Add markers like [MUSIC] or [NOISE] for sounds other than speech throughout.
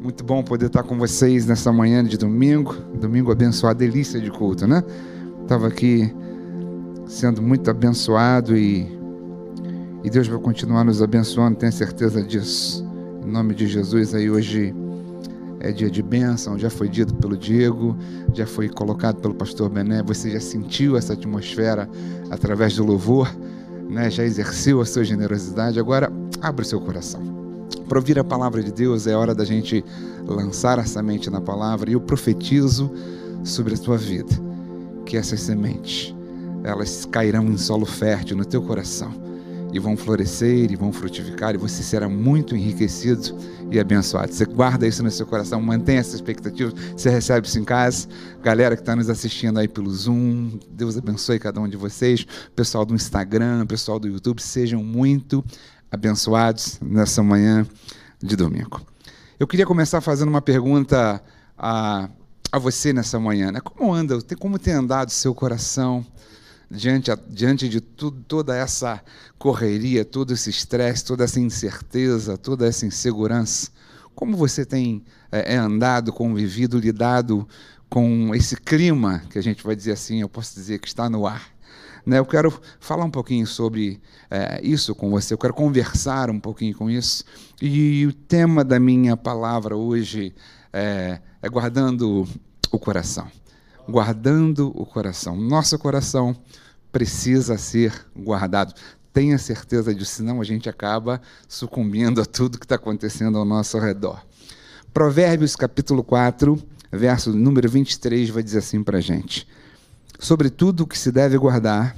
Muito bom poder estar com vocês nessa manhã de domingo, domingo abençoado, delícia de culto, né? Estava aqui sendo muito abençoado e, e Deus vai continuar nos abençoando, tenho certeza disso. Em nome de Jesus, aí hoje é dia de bênção, já foi dito pelo Diego, já foi colocado pelo pastor Bené, você já sentiu essa atmosfera através do louvor, né? já exerceu a sua generosidade, agora abre o seu coração para ouvir a palavra de Deus, é hora da gente lançar a semente na palavra e eu profetizo sobre a tua vida que essas sementes elas cairão em solo fértil no teu coração e vão florescer e vão frutificar e você será muito enriquecido e abençoado. Você guarda isso no seu coração, mantenha essa expectativa, você recebe isso em casa. Galera que está nos assistindo aí pelo Zoom, Deus abençoe cada um de vocês. Pessoal do Instagram, pessoal do YouTube, sejam muito abençoados nessa manhã de domingo. Eu queria começar fazendo uma pergunta a, a você nessa manhã. Né? Como anda, como tem andado seu coração diante, diante de tudo, toda essa correria, todo esse estresse, toda essa incerteza, toda essa insegurança? Como você tem é, andado, convivido, lidado com esse clima que a gente vai dizer assim, eu posso dizer que está no ar? Né? Eu quero falar um pouquinho sobre é, isso com você, eu quero conversar um pouquinho com isso. E o tema da minha palavra hoje é, é guardando o coração. Guardando o coração. Nosso coração precisa ser guardado. Tenha certeza disso, senão a gente acaba sucumbindo a tudo que está acontecendo ao nosso redor. Provérbios capítulo 4, verso número 23, vai dizer assim para a gente sobre tudo o que se deve guardar,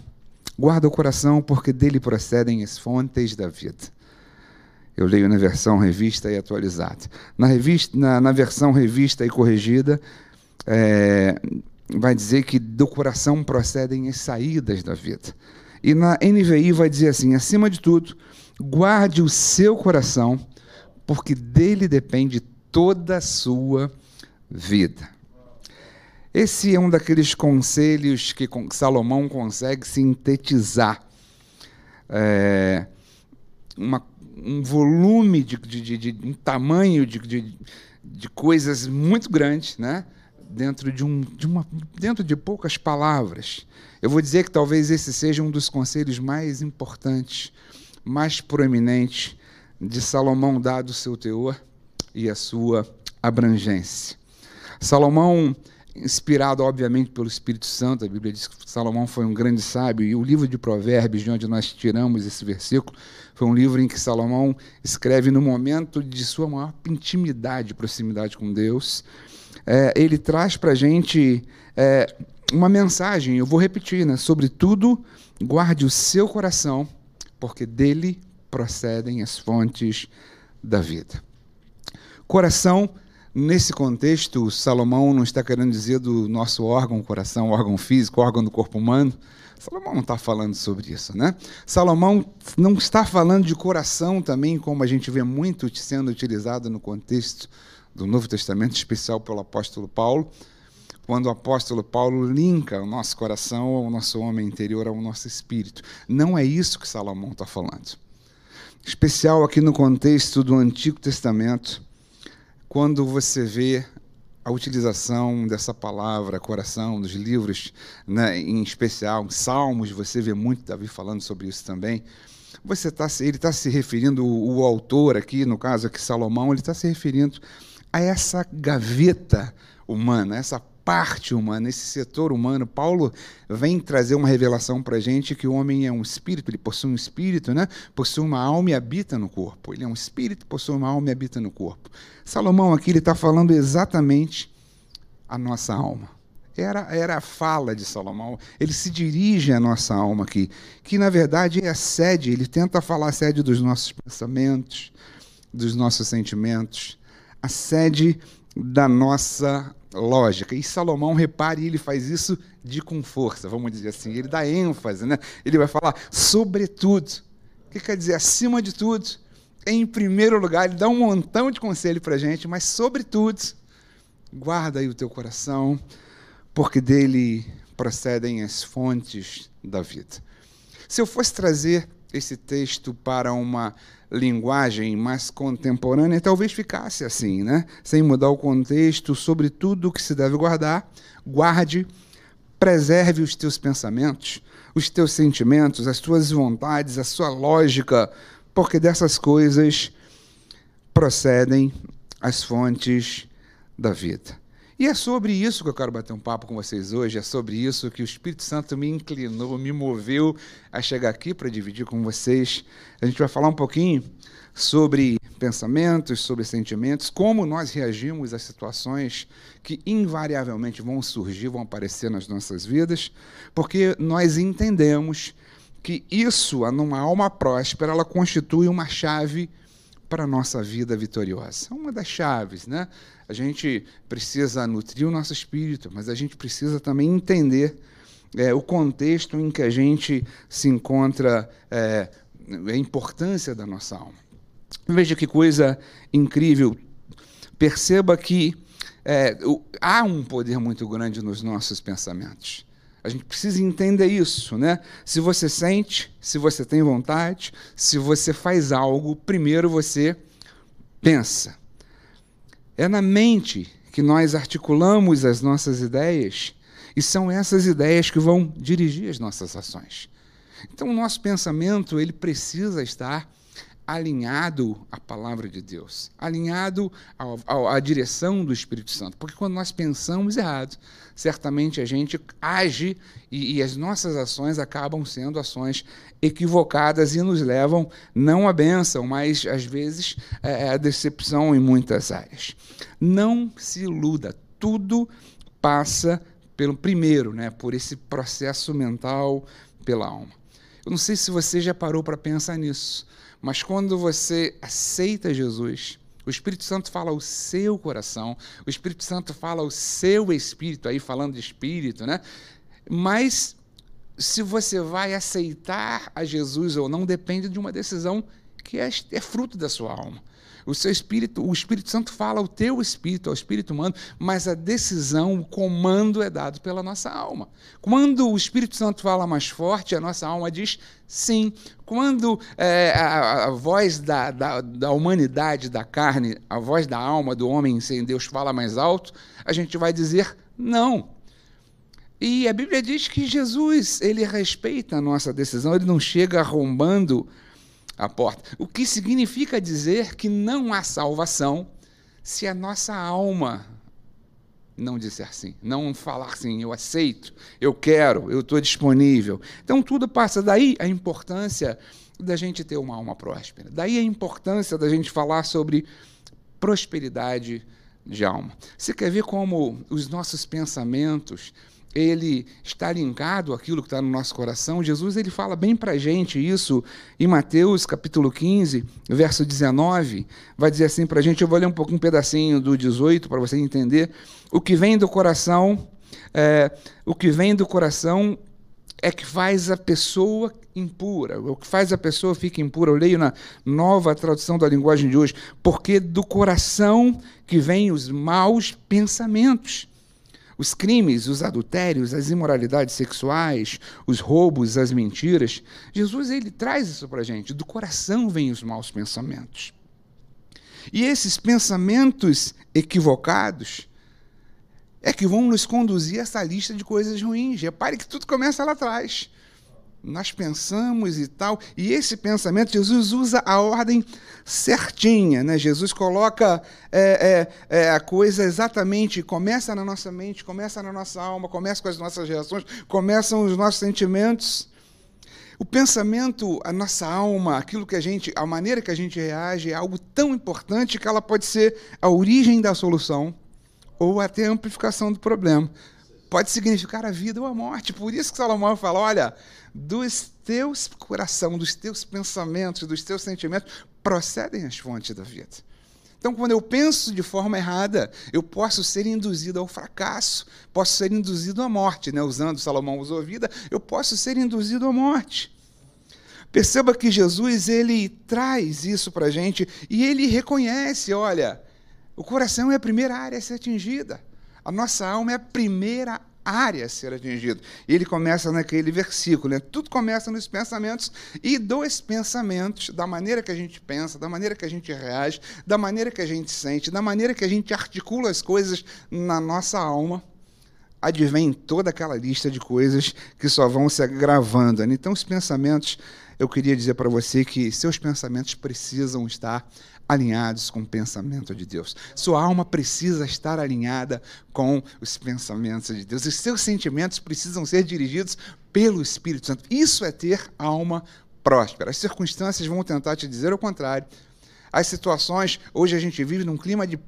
guarda o coração, porque dele procedem as fontes da vida. Eu leio na versão revista e atualizada. Na, revista, na, na versão revista e corrigida, é, vai dizer que do coração procedem as saídas da vida. E na NVI vai dizer assim: acima de tudo, guarde o seu coração, porque dele depende toda a sua vida. Esse é um daqueles conselhos que Salomão consegue sintetizar. É, uma, um volume de, de, de, de um tamanho de, de, coisas muito grande, né? dentro de, um, de uma, dentro de poucas palavras. Eu vou dizer que talvez esse seja um dos conselhos mais importantes, mais proeminentes de Salomão, dado o seu teor e a sua abrangência. Salomão inspirado, obviamente, pelo Espírito Santo. A Bíblia diz que Salomão foi um grande sábio, e o livro de Provérbios, de onde nós tiramos esse versículo, foi um livro em que Salomão escreve no momento de sua maior intimidade, proximidade com Deus. É, ele traz para a gente é, uma mensagem, eu vou repetir, né? Sobretudo, guarde o seu coração, porque dele procedem as fontes da vida. Coração Nesse contexto, Salomão não está querendo dizer do nosso órgão, coração, órgão físico, órgão do corpo humano. Salomão não está falando sobre isso, né? Salomão não está falando de coração também, como a gente vê muito sendo utilizado no contexto do Novo Testamento, especial pelo apóstolo Paulo, quando o apóstolo Paulo linka o nosso coração ao nosso homem interior, ao nosso espírito. Não é isso que Salomão está falando. Especial aqui no contexto do Antigo Testamento, quando você vê a utilização dessa palavra, coração, dos livros, né, em especial, Salmos, você vê muito Davi falando sobre isso também. Você tá, ele está se referindo, o, o, autor aqui, no caso aqui Salomão, ele está se referindo a essa gaveta humana, essa parte humana, esse setor humano. Paulo vem trazer uma revelação para a gente que o homem é um espírito, ele possui um espírito, né? possui uma alma e habita no corpo. Ele é um espírito, possui uma alma e habita no corpo. Salomão aqui ele está falando exatamente a nossa alma. Era, era a fala de Salomão. Ele se dirige à nossa alma aqui, que na verdade é a sede, ele tenta falar a sede dos nossos pensamentos, dos nossos sentimentos, a sede da nossa lógica. E Salomão, repare, ele faz isso de com força, vamos dizer assim. Ele dá ênfase, né? Ele vai falar sobretudo. O que quer dizer? Acima de tudo. Em primeiro lugar, ele dá um montão de conselho para a gente, mas sobretudo, guarda aí o teu coração, porque dele procedem as fontes da vida. Se eu fosse trazer esse texto para uma linguagem mais contemporânea, talvez ficasse assim, né? Sem mudar o contexto sobre tudo o que se deve guardar, guarde, preserve os teus pensamentos, os teus sentimentos, as tuas vontades, a sua lógica, porque dessas coisas procedem as fontes da vida. E é sobre isso que eu quero bater um papo com vocês hoje, é sobre isso que o Espírito Santo me inclinou, me moveu a chegar aqui para dividir com vocês. A gente vai falar um pouquinho sobre pensamentos, sobre sentimentos, como nós reagimos às situações que invariavelmente vão surgir, vão aparecer nas nossas vidas, porque nós entendemos que isso, numa alma próspera, ela constitui uma chave para a nossa vida vitoriosa. Uma das chaves, né? A gente precisa nutrir o nosso espírito, mas a gente precisa também entender é, o contexto em que a gente se encontra, é, a importância da nossa alma. Veja que coisa incrível. Perceba que é, há um poder muito grande nos nossos pensamentos. A gente precisa entender isso, né? Se você sente, se você tem vontade, se você faz algo, primeiro você pensa. É na mente que nós articulamos as nossas ideias e são essas ideias que vão dirigir as nossas ações. Então, o nosso pensamento ele precisa estar alinhado à palavra de Deus, alinhado à direção do Espírito Santo. Porque quando nós pensamos errado, certamente a gente age e, e, as nossas ações acabam sendo ações equivocadas e nos levam não à bênção, mas às vezes é, é, à decepção em muitas áreas. Não se iluda, tudo passa pelo primeiro, né, por esse processo mental pela alma. Eu não sei se você já parou para pensar nisso. Mas quando você aceita Jesus, o Espírito Santo fala ao seu coração, o Espírito Santo fala ao seu espírito, aí falando de espírito, né? Mas se você vai aceitar a Jesus ou não depende de uma decisão que é, é fruto da sua alma. O seu espírito, o Espírito Santo fala ao teu espírito, ao espírito humano, mas a decisão, o comando é dado pela nossa alma. Quando o Espírito Santo fala mais forte, a nossa alma diz sim. Quando é, a, a, voz da, da, da, humanidade, da carne, a voz da alma do homem sem Deus fala mais alto, a gente vai dizer não. E a Bíblia diz que Jesus, ele respeita a nossa decisão, ele não chega arrombando a porta. O que significa dizer que não há salvação se a nossa alma não disser sim, não falar sim, eu aceito, eu quero, eu estou disponível. Então tudo passa daí a importância da gente ter uma alma próspera. Daí a importância da gente falar sobre prosperidade de alma. Você quer ver como os nossos pensamentos ele está linkado àquilo que está no nosso coração. Jesus ele fala bem para a gente isso em Mateus capítulo 15, verso 19. Vai dizer assim para a gente, eu vou ler um pouquinho um pedacinho do 18 para você entender. O que vem do coração, é, o que vem do coração é que faz a pessoa impura, o que faz a pessoa fica impura. Eu leio na nova tradução da linguagem de hoje, porque do coração que vêm os maus pensamentos os crimes, os adultérios, as imoralidades sexuais, os roubos, as mentiras. Jesus ele traz isso para a gente. Do coração vêm os maus pensamentos. E esses pensamentos equivocados é que vão nos conduzir a essa lista de coisas ruins. Repare que tudo começa lá atrás nós pensamos e tal. E esse pensamento, Jesus usa a ordem certinha. Né? Jesus coloca é, é, é, a coisa exatamente, começa na nossa mente, começa na nossa alma, começa com as nossas reações, começam os nossos sentimentos. O pensamento, a nossa alma, aquilo que a gente, a maneira que a gente reage é algo tão importante que ela pode ser a origem da solução ou até a amplificação do problema. Pode significar a vida ou a morte. Por isso que Salomão fala: olha, dos teus coração, dos teus pensamentos, dos teus sentimentos, procedem as fontes da vida. Então, quando eu penso de forma errada, eu posso ser induzido ao fracasso, posso ser induzido à morte, né? usando Salomão usou vida, eu posso ser induzido à morte. Perceba que Jesus ele traz isso para a gente e ele reconhece, olha, o coração é a primeira área a ser atingida. A nossa alma é a primeira área a ser atingida. E ele começa naquele versículo, né? Tudo começa nos pensamentos e dos pensamentos, da maneira que a gente pensa, da maneira que a gente reage, da maneira que a gente sente, da maneira que a gente articula as coisas na nossa alma, advém toda aquela lista de coisas que só vão se agravando. Né? Então, os pensamentos, eu queria dizer para você que seus pensamentos precisam estar alinhados com o pensamento de Deus. Sua alma precisa estar alinhada com os pensamentos de Deus. Os seus sentimentos precisam ser dirigidos pelo Espírito Santo. Isso é ter alma próspera. As circunstâncias vão tentar te dizer o contrário. As situações, hoje a gente vive num clima de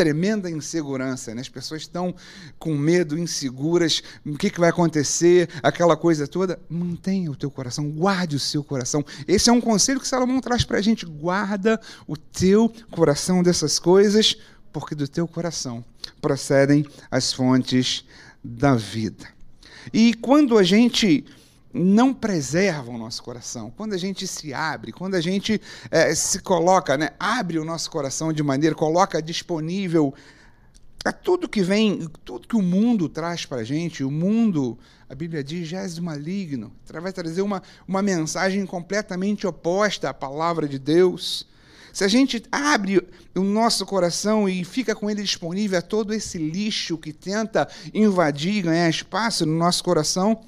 tremenda insegurança, né? as pessoas estão com medo, inseguras, o que, que vai acontecer, aquela coisa toda. Mantenha o teu coração, guarde o seu coração. Esse é um conselho que Salomão traz para a gente: guarda o teu coração dessas coisas, porque do teu coração procedem as fontes da vida. E quando a gente não preserva o nosso coração. Quando a gente se abre, quando a gente é, se coloca, né, abre o nosso coração de maneira, coloca disponível a tudo que vem, tudo que o mundo traz para a gente, o mundo, a Bíblia diz, já é maligno, vai trazer uma, uma mensagem completamente oposta à palavra de Deus. Se a gente abre o nosso coração e fica com ele disponível a todo esse lixo que tenta invadir, ganhar espaço no nosso coração,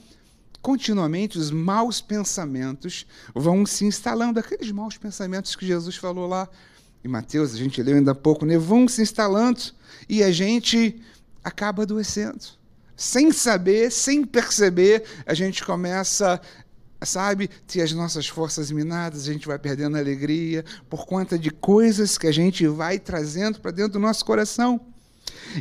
continuamente os maus pensamentos vão se instalando, aqueles maus pensamentos que Jesus falou lá em Mateus, a gente leu ainda há pouco, né? vão se instalando e a gente acaba adoecendo. Sem saber, sem perceber, a gente começa sabe, ter as nossas forças minadas, a gente vai perdendo alegria por conta de coisas que a gente vai trazendo para dentro do nosso coração.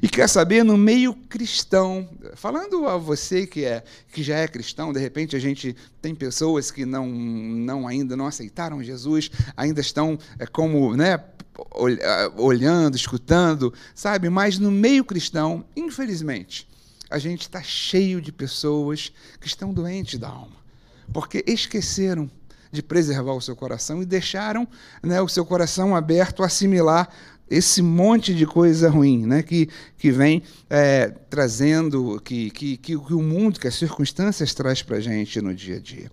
E quer saber, no meio cristão, falando a você que, é, que já é cristão, de repente a gente tem pessoas que não, não ainda não aceitaram Jesus, ainda estão é, como né, olhando, escutando, sabe? Mas no meio cristão, infelizmente, a gente está cheio de pessoas que estão doentes da alma, porque esqueceram de preservar o seu coração e deixaram né, o seu coração aberto a assimilar esse monte de coisa ruim né, que, que vem é, trazendo, que, que, que, o mundo, que as circunstâncias traz para a gente no dia a dia.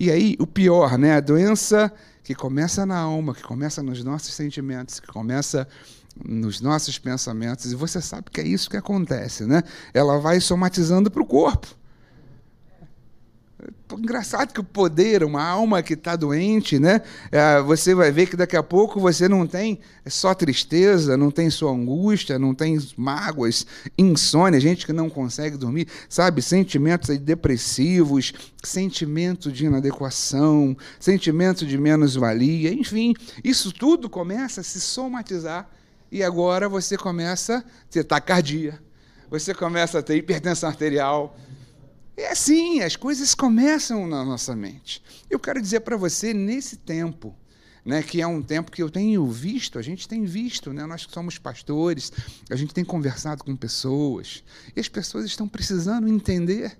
E aí, o pior, né, a doença que começa na alma, que começa nos nossos sentimentos, que começa nos nossos pensamentos, e você sabe que é isso que acontece, né? Ela vai somatizando para o corpo. Engraçado que o poder, uma alma que está doente, né? É, você vai ver que daqui a pouco você não tem só tristeza, não tem só angústia, não tem mágoas, insônia, gente que não consegue dormir, sabe? Sentimentos depressivos, sentimento de inadequação, sentimento de menos-valia, enfim, isso tudo começa a se somatizar e agora você começa a ter taquicardia, você começa a ter hipertensão arterial é assim, as coisas começam na nossa mente. Eu quero dizer para você, nesse tempo, né, que é um tempo que eu tenho visto, a gente tem visto, né, nós que somos pastores, a gente tem conversado com pessoas, e as pessoas estão precisando entender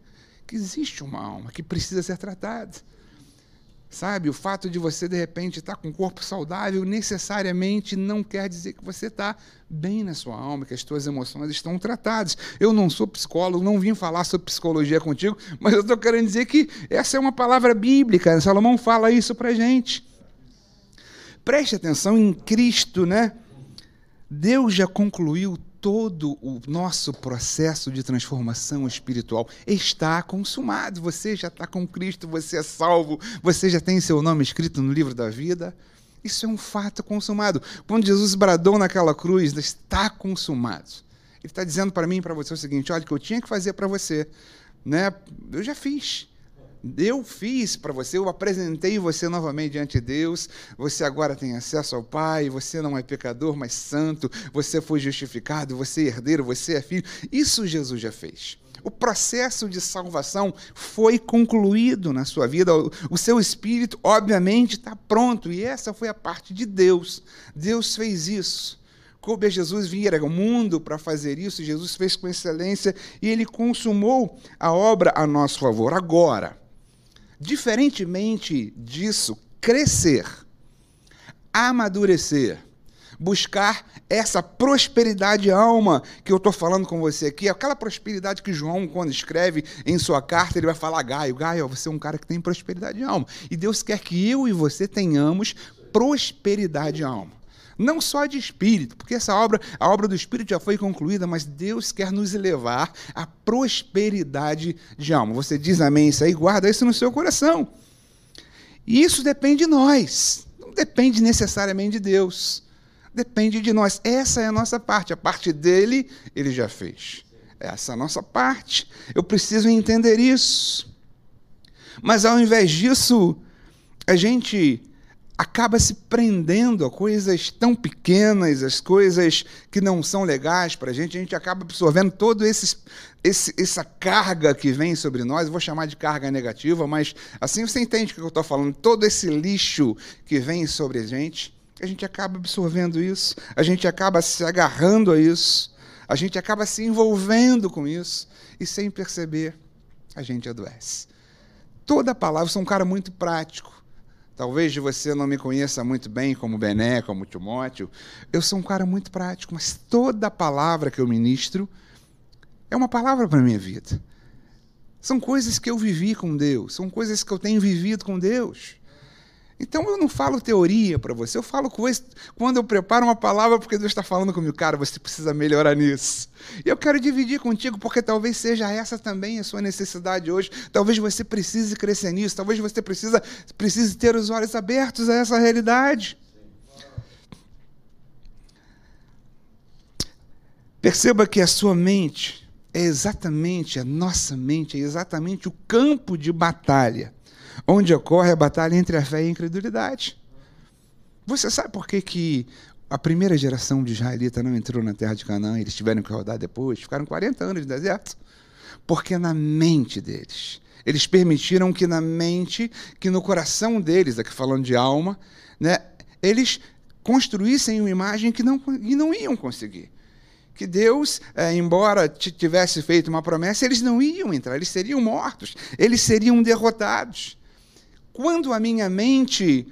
que existe uma alma que precisa ser tratada. Sabe, o fato de você, de repente, estar com um corpo saudável necessariamente não quer dizer que você está bem na sua alma, que as suas emoções estão tratadas. Eu não sou psicólogo, não vim falar sobre psicologia contigo, mas eu estou querendo dizer que essa é uma palavra bíblica. Salomão fala isso para gente. Preste atenção em Cristo, né? Deus já concluiu todo o nosso processo de transformação espiritual está consumado. Você já está com Cristo, você é salvo, você já tem seu nome escrito no livro da vida. Isso é um fato consumado. Quando Jesus bradou naquela cruz, está consumado. Ele está dizendo para mim e para você o seguinte: olha, o que eu tinha que fazer para você, né? eu já fiz. Eu fiz para você, eu apresentei você novamente diante de Deus. Você agora tem acesso ao Pai. Você não é pecador, mas santo. Você foi justificado. Você é herdeiro. Você é filho. Isso Jesus já fez. O processo de salvação foi concluído na sua vida. O seu espírito, obviamente, está pronto. E essa foi a parte de Deus. Deus fez isso. Coube a Jesus vir ao mundo para fazer isso. Jesus fez com excelência e ele consumou a obra a nosso favor. Agora, Diferentemente disso, crescer, amadurecer, buscar essa prosperidade de alma que eu estou falando com você aqui, aquela prosperidade que João, quando escreve em sua carta, ele vai falar, Gaio, Gaio, você é um cara que tem prosperidade de alma. E Deus quer que eu e você tenhamos prosperidade de alma. Não só de espírito, porque essa obra, a obra do espírito já foi concluída, mas Deus quer nos levar à prosperidade de alma. Você diz amém isso aí, guarda isso no seu coração. E isso depende de nós, não depende necessariamente de Deus. Depende de nós. Essa é a nossa parte. A parte dele, ele já fez. Essa é a nossa parte. Eu preciso entender isso. Mas ao invés disso, a gente acaba se prendendo a coisas tão pequenas, as coisas que não são legais para a gente, a gente acaba absorvendo toda esse, essa carga que vem sobre nós, eu vou chamar de carga negativa, mas assim você entende o que eu estou falando, todo esse lixo que vem sobre a gente, a gente acaba absorvendo isso, a gente acaba se agarrando a isso, a gente acaba se envolvendo com isso, e sem perceber, a gente adoece. Toda palavra, eu sou um cara muito prático, Talvez você não me conheça muito bem como Bené, como Timóteo. Eu sou um cara muito prático, mas toda palavra que eu ministro é uma palavra para a minha vida. São coisas que eu vivi com Deus, são coisas que eu tenho vivido com Deus. Então eu não falo teoria para você, eu falo coisa quando eu preparo uma palavra porque Deus está falando comigo, cara, você precisa melhorar nisso. E eu quero dividir contigo porque talvez seja essa também a sua necessidade hoje. Talvez você precise crescer nisso, talvez você precisa, precise ter os olhos abertos a essa realidade. Perceba que a sua mente é exatamente, a nossa mente é exatamente o campo de batalha onde ocorre a batalha entre a fé e a incredulidade. Você sabe por que, que a primeira geração de israelita não entrou na terra de Canaã, eles tiveram que rodar depois, ficaram 40 anos no deserto? Porque na mente deles, eles permitiram que na mente, que no coração deles, aqui falando de alma, né, eles construíssem uma imagem que não, que não iam conseguir. Que Deus, é, embora tivesse feito uma promessa, eles não iam entrar, eles seriam mortos, eles seriam derrotados. Quando a minha mente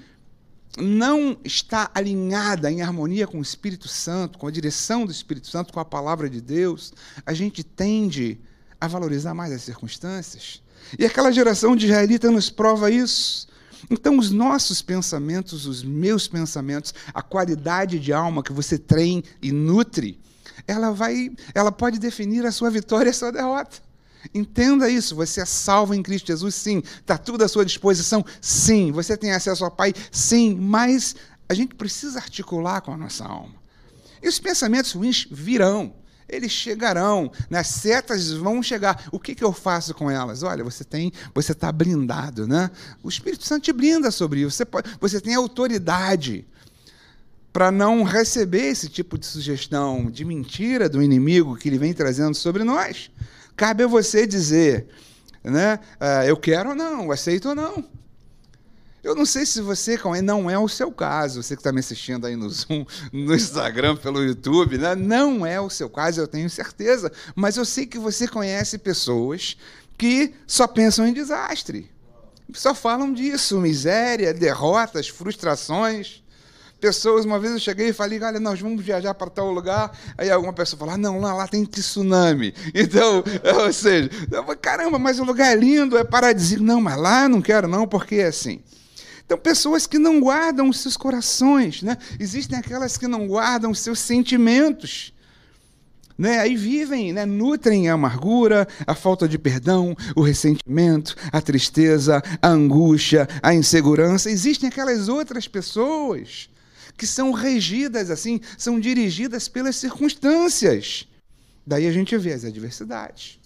não está alinhada em harmonia com o Espírito Santo, com a direção do Espírito Santo, com a palavra de Deus, a gente tende a valorizar mais as circunstâncias. E aquela geração de israelita nos prova isso. Então, os nossos pensamentos, os meus pensamentos, a qualidade de alma que você tem e nutre, ela vai, ela pode definir a sua vitória e a sua derrota. Entenda isso, você é salvo em Cristo Jesus, sim. Está tudo à sua disposição, sim. Você tem acesso ao Pai, sim. Mas a gente precisa articular com a nossa alma. E os pensamentos ruins virão, eles chegarão, né? as setas vão chegar. O que, que eu faço com elas? Olha, você tem, você está blindado, né? O Espírito Santo te blinda sobre isso. Você, pode, você tem autoridade para não receber esse tipo de sugestão de mentira do inimigo que ele vem trazendo sobre nós. Cabe a você dizer, né? Uh, eu quero ou não, aceito ou não. Eu não sei se você não é o seu caso, você que está me assistindo aí no Zoom, no Instagram, pelo YouTube, né? não é o seu caso, eu tenho certeza. Mas eu sei que você conhece pessoas que só pensam em desastre, só falam disso, miséria, derrotas, frustrações pessoas, uma vez eu cheguei e falei, olha, nós vamos viajar para tal lugar. Aí alguma pessoa falou, ah, não, lá, lá tem tsunami. [LAUGHS] Então, [LAUGHS] ou seja, falei, caramba, mas o lugar é lindo, é paradisíaco. Não, mas lá não quero não, porque é assim. Então, pessoas que não guardam os seus corações, né? Existem aquelas que não guardam os seus sentimentos. Né? Aí vivem, né? nutrem a amargura, a falta de perdão, o ressentimento, a tristeza, a angústia, a insegurança. Existem aquelas outras pessoas que são regidas assim, são dirigidas pelas circunstâncias. Daí a gente vê as adversidades.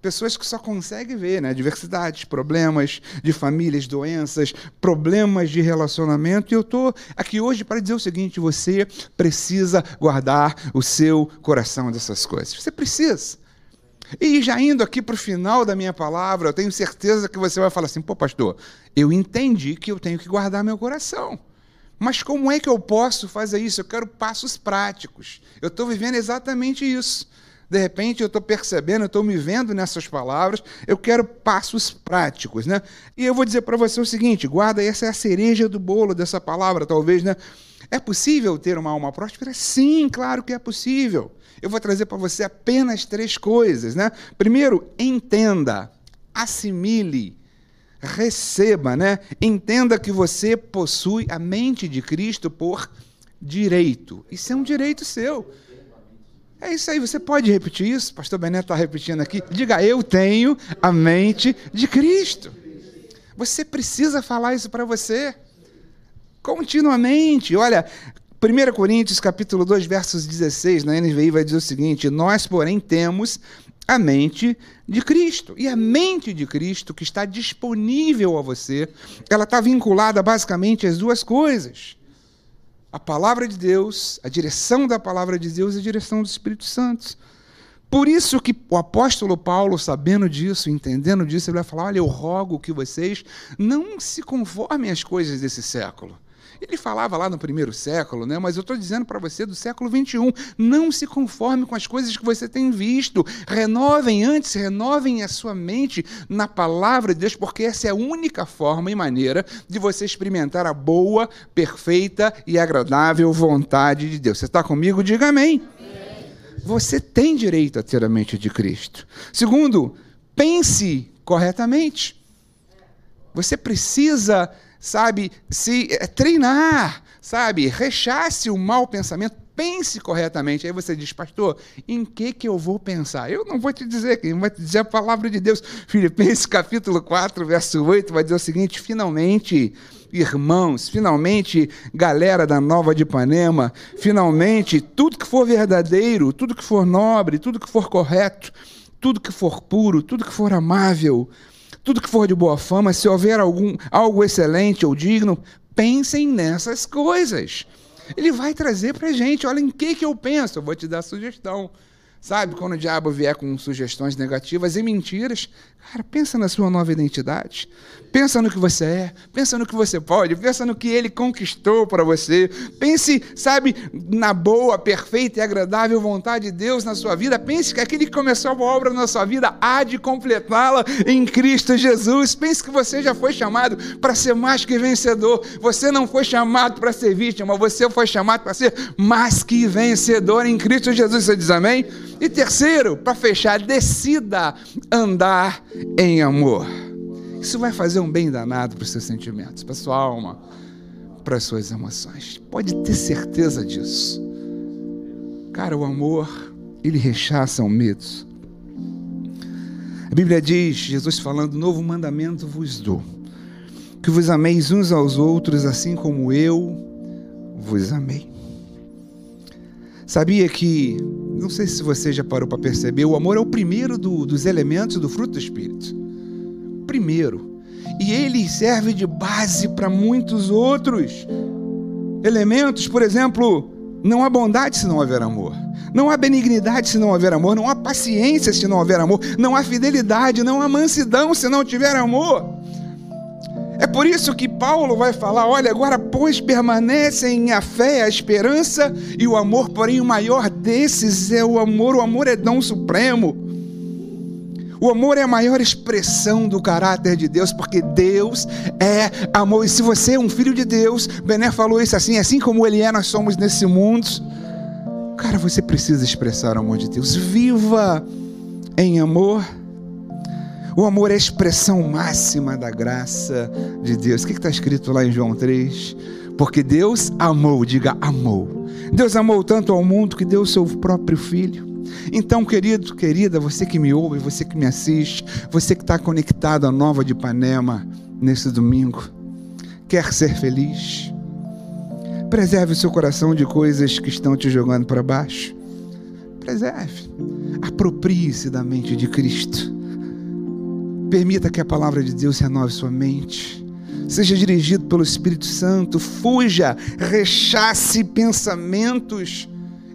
Pessoas que só conseguem ver né, adversidades, problemas de famílias, doenças, problemas de relacionamento. E eu estou aqui hoje para dizer o seguinte: você precisa guardar o seu coração dessas coisas. Você precisa. E já indo aqui para o final da minha palavra, eu tenho certeza que você vai falar assim: pô, pastor, eu entendi que eu tenho que guardar meu coração. Mas como é que eu posso fazer isso? Eu quero passos práticos. Eu estou vivendo exatamente isso. De repente eu estou percebendo, eu estou me vendo nessas palavras, eu quero passos práticos. Né? E eu vou dizer para você o seguinte: guarda, essa é a cereja do bolo dessa palavra, talvez, né? É possível ter uma alma próspera? Sim, claro que é possível. Eu vou trazer para você apenas três coisas, né? Primeiro, entenda, assimile, receba, né? Entenda que você possui a mente de Cristo por direito. Isso é um direito seu. É isso aí, você pode repetir isso? Pastor Beneto está repetindo aqui. Diga, eu tenho a mente de Cristo. Você precisa falar isso para você. Continuamente. Olha, 1 Coríntios capítulo 2, versos 16, na NVI vai dizer o seguinte: Nós, porém, temos a mente de Cristo. E a mente de Cristo que está disponível a você, ela está vinculada basicamente às duas coisas a palavra de Deus, a direção da palavra de Deus e a direção do Espírito Santo. Por isso que o apóstolo Paulo, sabendo disso, entendendo disso, ele vai falar: olha, eu rogo que vocês não se conformem às coisas desse século ele falava lá no primeiro século, né? mas eu estou dizendo para você do século 21. Não se conforme com as coisas que você tem visto. Renovem antes, renovem a sua mente na palavra de Deus, porque essa é a única forma e maneira de você experimentar a boa, perfeita e agradável vontade de Deus. Você está comigo? Diga amém. Você tem direito a ter a mente de Cristo. Segundo, pense corretamente. Você precisa sabe, se é, treinar, sabe, rechace o mau pensamento, pense corretamente. Aí você diz, pastor, em que que eu vou pensar? Eu não vou te dizer, quem vai te dizer a palavra de Deus. [LAUGHS] Filipenses capítulo 4, verso 8, vai dizer o seguinte: finalmente, irmãos, finalmente, galera da Nova de Ipanema, finalmente, tudo que for verdadeiro, tudo que for nobre, tudo que for correto, tudo que for puro, tudo que for amável, tudo que for de boa fama, se houver algum, algo excelente ou digno, pensem nessas coisas. Ele vai trazer para a gente, olha em que, que eu penso, eu vou te dar sugestão. Sabe, quando o diabo vier com sugestões negativas e mentiras, cara, pensa na sua nova identidade. Pensa no que você é, pensa no que você pode, pensa no que ele conquistou para você. Pense, sabe, na boa, perfeita e agradável vontade de Deus na sua vida. Pense que aquele que começou a obra na sua vida há de completá-la em Cristo Jesus. Pense que você já foi chamado para ser mais que vencedor. Você não foi chamado para ser vítima, você foi chamado para ser mais que vencedor em Cristo Jesus. Você diz amém? E terceiro, para fechar, decida andar em amor. Isso vai fazer um bem danado para os seus sentimentos, para a sua alma, para as suas emoções. Pode ter certeza disso. Cara, o amor, ele rechaça o medo. A Bíblia diz, Jesus falando, novo mandamento vos dou, que vos ameis uns aos outros, assim como eu vos amei. Sabia que, não sei se você já parou para perceber, o amor é o primeiro do, dos elementos do fruto do Espírito primeiro. E ele serve de base para muitos outros elementos. Por exemplo, não há bondade se não houver amor. Não há benignidade se não houver amor. Não há paciência se não houver amor. Não há fidelidade, não há mansidão se não tiver amor. É por isso que Paulo vai falar: olha, agora, pois permanecem a fé, a esperança e o amor, porém o maior desses é o amor. O amor é dom supremo. O amor é a maior expressão do caráter de Deus, porque Deus é amor. E se você é um filho de Deus, Bené falou isso assim, assim como Ele é, nós somos nesse mundo. Cara, você precisa expressar o amor de Deus. Viva em amor. O amor é a expressão máxima da graça de Deus. O que está escrito lá em João 3? Porque Deus amou, diga amou. Deus amou tanto ao mundo que deu o seu próprio filho então, querido, querida, você que me ouve, você que me assiste, você que está conectado à Nova de Ipanema nesse domingo, quer ser feliz? Preserve o seu coração de coisas que estão te jogando para baixo. Preserve. Aproprie-se da mente de Cristo. Permita que a palavra de Deus renove sua mente. Seja dirigido pelo Espírito Santo. Fuja, rechace pensamentos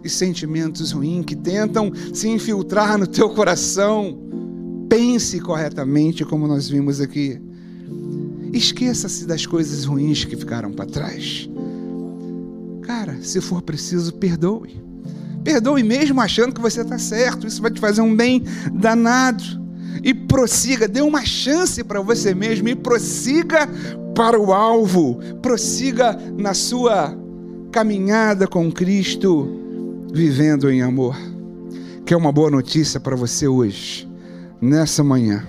e sentimentos ruins que tentam se infiltrar no teu coração. Pense corretamente, como nós vimos aqui. Esqueça-se das coisas ruins que ficaram para trás. Cara, se for preciso, perdoe. Perdoe mesmo achando que você está certo. Isso vai te fazer um bem danado. E prossiga, dê uma chance para você mesmo e prossiga para o alvo. Prossiga na sua caminhada com Cristo, vivendo em amor. Quer uma boa notícia para você hoje, nessa manhã?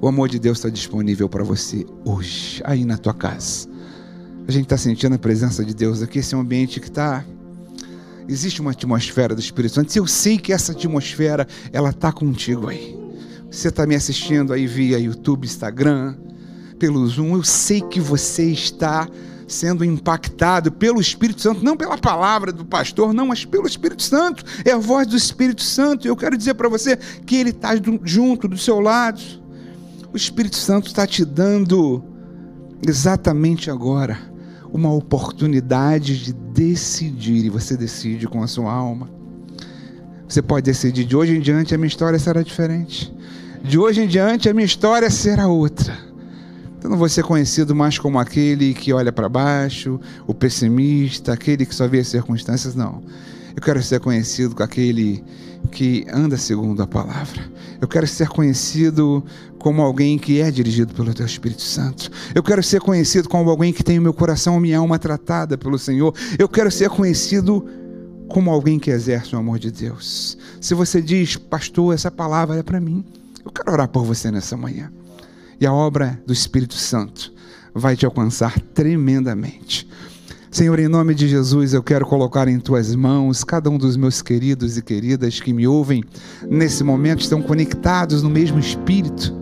O amor de Deus está disponível para você hoje, aí na tua casa. A gente está sentindo a presença de Deus aqui, esse é um ambiente que está. Existe uma atmosfera do Espírito Santo. Eu sei que essa atmosfera, ela está contigo aí. Você está me assistindo aí via YouTube, Instagram, pelo Zoom. Eu sei que você está sendo impactado pelo Espírito Santo, não pela palavra do pastor, não, mas pelo Espírito Santo. É a voz do Espírito Santo. Eu quero dizer para você que ele está junto do seu lado. O Espírito Santo está te dando exatamente agora uma oportunidade de decidir e você decide com a sua alma. Você pode decidir de hoje em diante a minha história será diferente. De hoje em diante a minha história será outra. Eu não vou ser conhecido mais como aquele que olha para baixo, o pessimista, aquele que só vê as circunstâncias, não. Eu quero ser conhecido com aquele que anda segundo a palavra. Eu quero ser conhecido como alguém que é dirigido pelo Teu Espírito Santo. Eu quero ser conhecido como alguém que tem o meu coração e minha alma tratada pelo Senhor. Eu quero ser conhecido como alguém que exerce o amor de Deus. Se você diz, pastor, essa palavra é para mim, eu quero orar por você nessa manhã e a obra do Espírito Santo vai te alcançar tremendamente. Senhor, em nome de Jesus, eu quero colocar em tuas mãos cada um dos meus queridos e queridas que me ouvem nesse momento, estão conectados no mesmo espírito,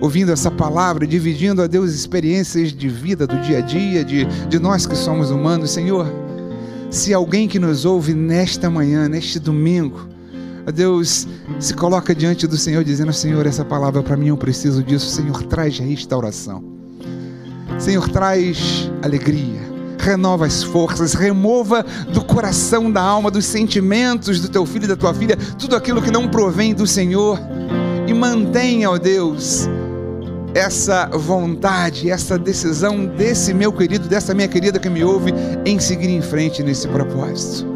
ouvindo essa palavra, dividindo a Deus experiências de vida do dia a dia, de, de nós que somos humanos. Senhor, se alguém que nos ouve nesta manhã, neste domingo, a Deus se coloca diante do Senhor dizendo: Senhor, essa palavra para mim eu preciso disso. Senhor, traz restauração. Senhor, traz alegria. Renova as forças, remova do coração, da alma, dos sentimentos do teu filho e da tua filha, tudo aquilo que não provém do Senhor, e mantenha, ó Deus, essa vontade, essa decisão desse meu querido, dessa minha querida que me ouve, em seguir em frente nesse propósito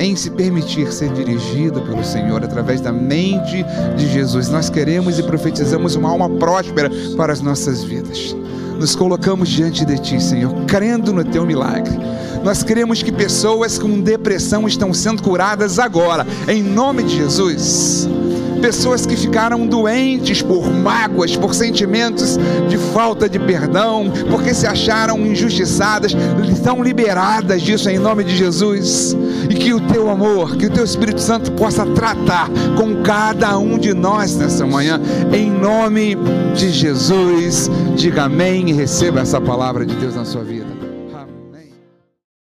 em se permitir ser dirigido pelo Senhor através da mente de Jesus. Nós queremos e profetizamos uma alma próspera para as nossas vidas. Nos colocamos diante de Ti, Senhor, crendo no Teu milagre. Nós queremos que pessoas com depressão estão sendo curadas agora, em nome de Jesus pessoas que ficaram doentes por mágoas, por sentimentos de falta de perdão, porque se acharam injustiçadas, estão liberadas disso em nome de Jesus. E que o teu amor, que o teu Espírito Santo possa tratar com cada um de nós nessa manhã, em nome de Jesus. Diga amém e receba essa palavra de Deus na sua vida.